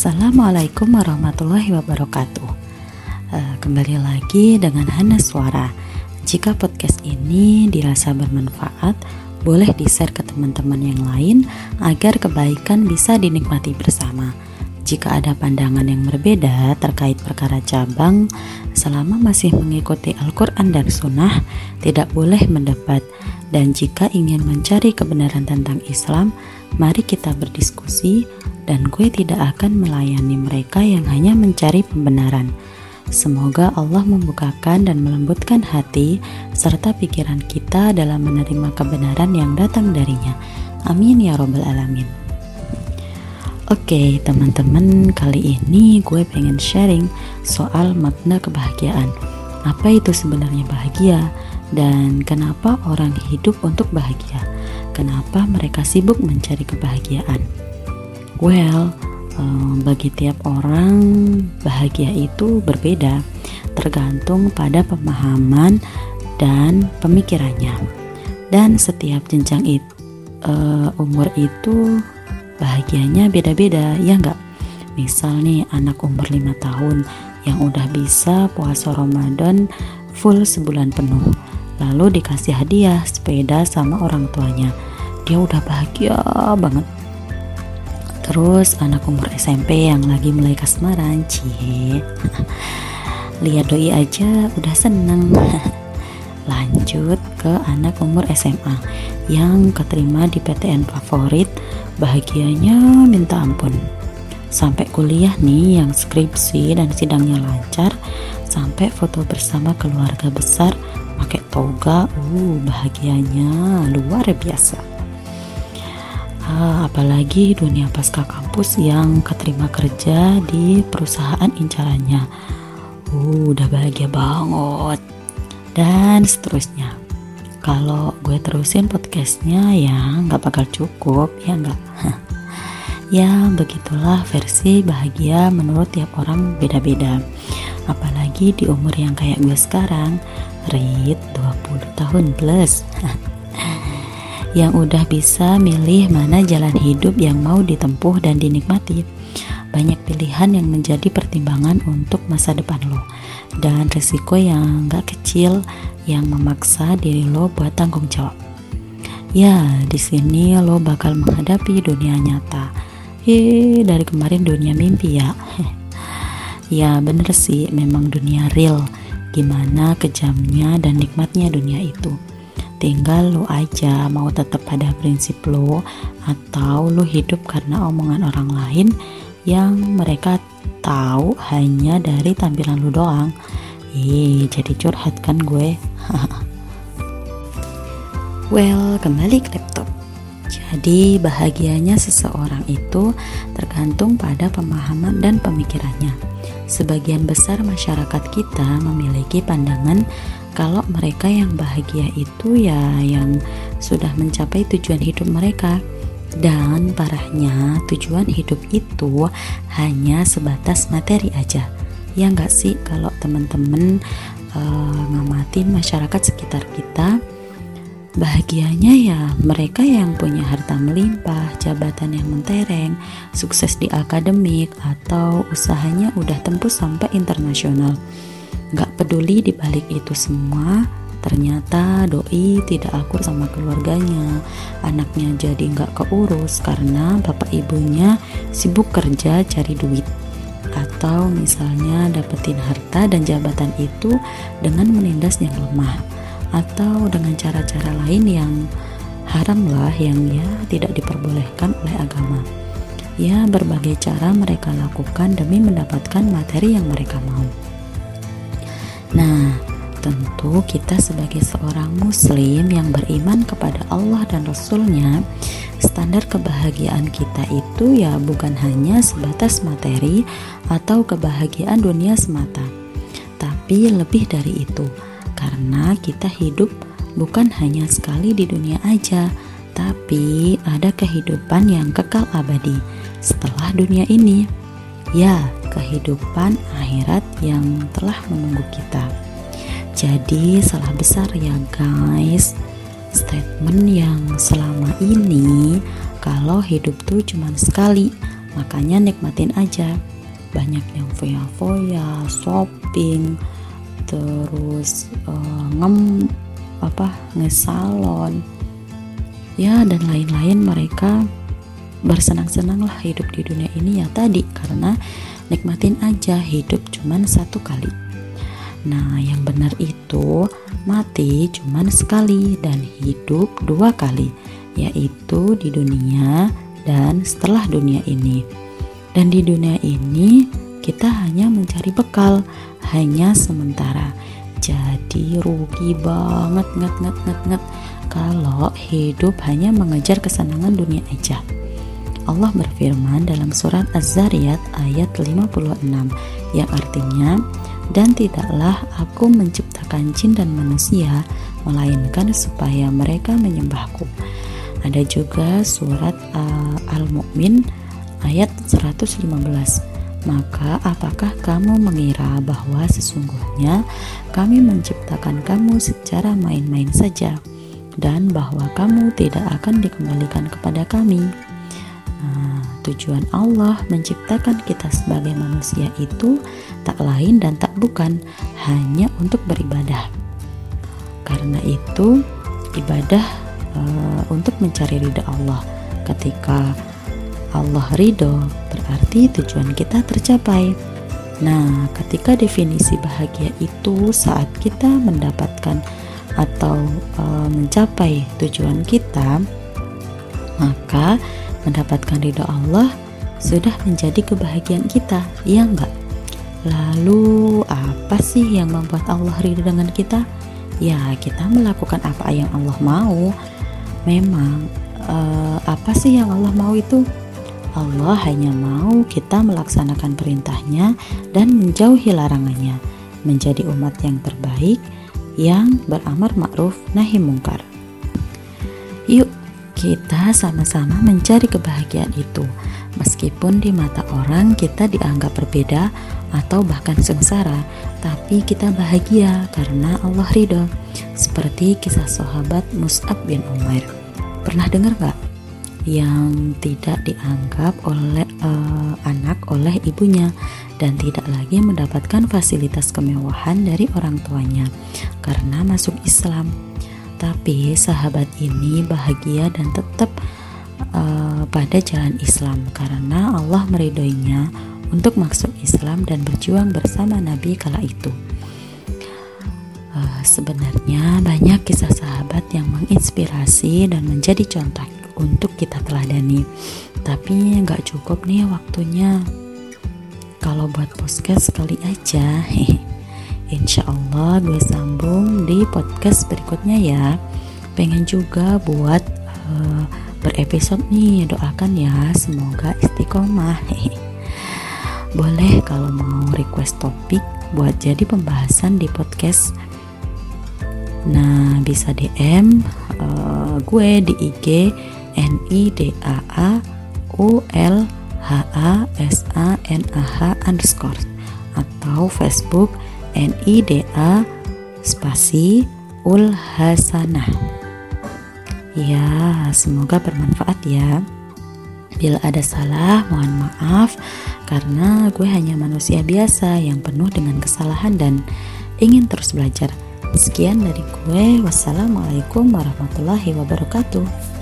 Assalamualaikum warahmatullahi wabarakatuh. Uh, kembali lagi dengan Hana Suara. Jika podcast ini dirasa bermanfaat, boleh di-share ke teman-teman yang lain agar kebaikan bisa dinikmati bersama. Jika ada pandangan yang berbeda terkait perkara cabang, selama masih mengikuti Al-Quran dan Sunnah, tidak boleh mendebat. Dan jika ingin mencari kebenaran tentang Islam, mari kita berdiskusi dan gue tidak akan melayani mereka yang hanya mencari pembenaran. Semoga Allah membukakan dan melembutkan hati serta pikiran kita dalam menerima kebenaran yang datang darinya. Amin ya Robbal 'Alamin. Oke, teman-teman, kali ini gue pengen sharing soal makna kebahagiaan. Apa itu sebenarnya bahagia dan kenapa orang hidup untuk bahagia? Kenapa mereka sibuk mencari kebahagiaan? Well, bagi tiap orang bahagia itu berbeda, tergantung pada pemahaman dan pemikirannya. Dan setiap jenjang it, uh, umur itu bahagianya beda-beda, ya enggak? Misal nih anak umur 5 tahun yang udah bisa puasa Ramadan full sebulan penuh, lalu dikasih hadiah sepeda sama orang tuanya. Dia udah bahagia banget Terus anak umur SMP yang lagi mulai kasmaran, cie. Lihat doi aja udah seneng. Lanjut ke anak umur SMA yang keterima di PTN favorit, bahagianya minta ampun. Sampai kuliah nih yang skripsi dan sidangnya lancar, sampai foto bersama keluarga besar pakai toga, uh bahagianya luar biasa apalagi dunia pasca kampus yang keterima kerja di perusahaan incarannya. Uh, udah bahagia banget. Dan seterusnya. Kalau gue terusin podcastnya ya nggak bakal cukup ya nggak. ya begitulah versi bahagia menurut tiap orang beda-beda. Apalagi di umur yang kayak gue sekarang, Rit 20 tahun plus. yang udah bisa milih mana jalan hidup yang mau ditempuh dan dinikmati. Banyak pilihan yang menjadi pertimbangan untuk masa depan lo dan resiko yang gak kecil yang memaksa diri lo buat tanggung jawab. Ya, di sini lo bakal menghadapi dunia nyata. Hei, dari kemarin dunia mimpi ya. ya, bener sih, memang dunia real. Gimana kejamnya dan nikmatnya dunia itu tinggal lo aja mau tetap pada prinsip lo atau lo hidup karena omongan orang lain yang mereka tahu hanya dari tampilan lo doang. Ih, jadi curhat kan gue. Well, kembali ke laptop. Jadi bahagianya seseorang itu tergantung pada pemahaman dan pemikirannya. Sebagian besar masyarakat kita memiliki pandangan kalau mereka yang bahagia itu ya yang sudah mencapai tujuan hidup mereka dan parahnya tujuan hidup itu hanya sebatas materi aja ya nggak sih kalau teman-teman uh, ngamatin masyarakat sekitar kita bahagianya ya mereka yang punya harta melimpah, jabatan yang mentereng, sukses di akademik atau usahanya udah tembus sampai internasional. Gak peduli dibalik itu semua, ternyata doi tidak akur sama keluarganya. Anaknya jadi gak keurus karena bapak ibunya sibuk kerja cari duit. Atau misalnya dapetin harta dan jabatan itu dengan menindas yang lemah. Atau dengan cara-cara lain yang haram lah yang ya tidak diperbolehkan oleh agama. Ya berbagai cara mereka lakukan demi mendapatkan materi yang mereka mau. Nah, tentu kita sebagai seorang muslim yang beriman kepada Allah dan Rasulnya standar kebahagiaan kita itu ya bukan hanya sebatas materi atau kebahagiaan dunia semata tapi lebih dari itu karena kita hidup bukan hanya sekali di dunia aja tapi ada kehidupan yang kekal abadi setelah dunia ini ya kehidupan akhirat yang telah menunggu kita. Jadi, salah besar ya, guys. Statement yang selama ini kalau hidup tuh cuma sekali makanya nikmatin aja. Banyak yang foya-foya shopping terus uh, ngem apa ngesalon. Ya dan lain-lain mereka bersenang-senang lah hidup di dunia ini ya tadi. Karena nikmatin aja hidup cuman satu kali nah yang benar itu mati cuman sekali dan hidup dua kali yaitu di dunia dan setelah dunia ini. Dan di dunia ini kita hanya mencari bekal hanya sementara. Jadi rugi banget nget nget nget nget. Kalau hidup hanya mengejar kesenangan dunia aja. Allah berfirman dalam surat Az-Zariyat ayat 56 yang artinya dan tidaklah aku menciptakan jin dan manusia melainkan supaya mereka menyembahku. Ada juga surat uh, Al-Mu'min ayat 115 maka apakah kamu mengira bahwa sesungguhnya kami menciptakan kamu secara main-main saja dan bahwa kamu tidak akan dikembalikan kepada kami? Nah, tujuan Allah menciptakan kita sebagai manusia itu tak lain dan tak bukan hanya untuk beribadah. Karena itu, ibadah uh, untuk mencari ridha Allah. Ketika Allah ridho, berarti tujuan kita tercapai. Nah, ketika definisi bahagia itu saat kita mendapatkan atau e, mencapai tujuan kita, maka mendapatkan ridho Allah sudah menjadi kebahagiaan kita, ya enggak? Lalu apa sih yang membuat Allah ridho dengan kita? Ya, kita melakukan apa yang Allah mau. Memang e, apa sih yang Allah mau itu? Allah hanya mau kita melaksanakan perintahnya dan menjauhi larangannya, menjadi umat yang terbaik yang beramar ma'ruf nahi mungkar. Yuk, kita sama-sama mencari kebahagiaan itu. Meskipun di mata orang kita dianggap berbeda atau bahkan sengsara, tapi kita bahagia karena Allah ridho. Seperti kisah sahabat Mus'ab bin Umair. Pernah dengar gak? yang tidak dianggap oleh uh, anak oleh ibunya dan tidak lagi mendapatkan fasilitas kemewahan dari orang tuanya karena masuk Islam. Tapi sahabat ini bahagia dan tetap uh, pada jalan Islam karena Allah meridhoinya untuk masuk Islam dan berjuang bersama Nabi kala itu. Uh, sebenarnya banyak kisah sahabat yang menginspirasi dan menjadi contoh untuk kita teladani. Tapi nggak cukup nih waktunya. Kalau buat podcast kali aja Insya Allah gue sambung di podcast berikutnya ya. Pengen juga buat uh, berepisode nih doakan ya semoga istiqomah. Boleh kalau mau request topik buat jadi pembahasan di podcast. Nah bisa DM uh, eh, gue di IG N I D A A U L H A S A N A H underscore atau Facebook N I D A spasi Ul Hasanah. Ya, semoga bermanfaat ya. Bila ada salah, mohon maaf karena gue hanya manusia biasa yang penuh dengan kesalahan dan ingin terus belajar. Sekian dari gue. Wassalamualaikum warahmatullahi wabarakatuh.